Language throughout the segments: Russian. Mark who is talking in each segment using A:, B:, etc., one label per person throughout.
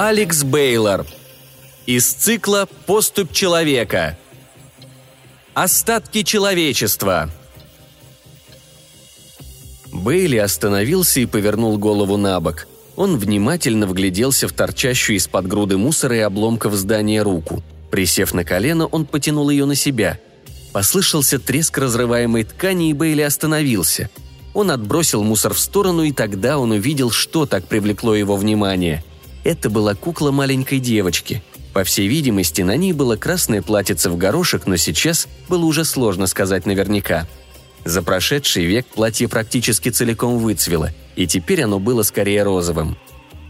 A: Алекс Бейлор. Из цикла «Поступь человека». Остатки человечества. Бейли остановился и повернул голову на бок. Он внимательно вгляделся в торчащую из-под груды мусора и обломков здания руку. Присев на колено, он потянул ее на себя. Послышался треск разрываемой ткани, и Бейли остановился. Он отбросил мусор в сторону, и тогда он увидел, что так привлекло его внимание. Это была кукла маленькой девочки. По всей видимости, на ней было красное платьице в горошек, но сейчас было уже сложно сказать наверняка. За прошедший век платье практически целиком выцвело, и теперь оно было скорее розовым.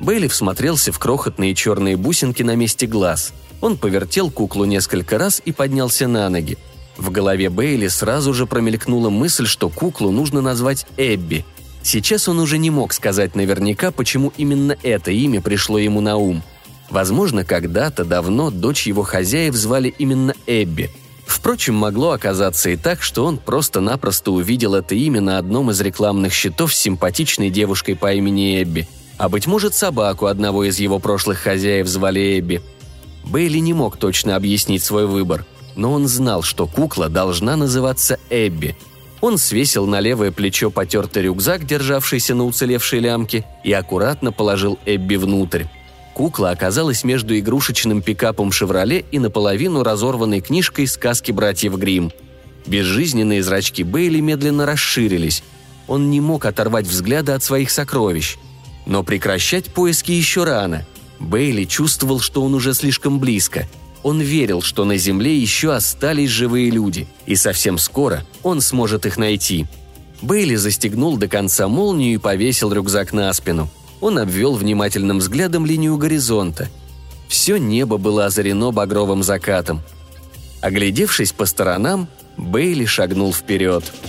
A: Бейли всмотрелся в крохотные черные бусинки на месте глаз. Он повертел куклу несколько раз и поднялся на ноги. В голове Бейли сразу же промелькнула мысль, что куклу нужно назвать Эбби – Сейчас он уже не мог сказать наверняка, почему именно это имя пришло ему на ум. Возможно, когда-то давно дочь его хозяев звали именно Эбби. Впрочем, могло оказаться и так, что он просто-напросто увидел это имя на одном из рекламных щитов с симпатичной девушкой по имени Эбби. А быть может, собаку одного из его прошлых хозяев звали Эбби. Бейли не мог точно объяснить свой выбор, но он знал, что кукла должна называться Эбби – он свесил на левое плечо потертый рюкзак, державшийся на уцелевшей лямке, и аккуратно положил Эбби внутрь. Кукла оказалась между игрушечным пикапом «Шевроле» и наполовину разорванной книжкой сказки братьев Гримм. Безжизненные зрачки Бейли медленно расширились. Он не мог оторвать взгляда от своих сокровищ. Но прекращать поиски еще рано. Бейли чувствовал, что он уже слишком близко – он верил, что на Земле еще остались живые люди, и совсем скоро он сможет их найти. Бейли застегнул до конца молнию и повесил рюкзак на спину. Он обвел внимательным взглядом линию горизонта. Все небо было озарено багровым закатом. Оглядевшись по сторонам, Бейли шагнул вперед –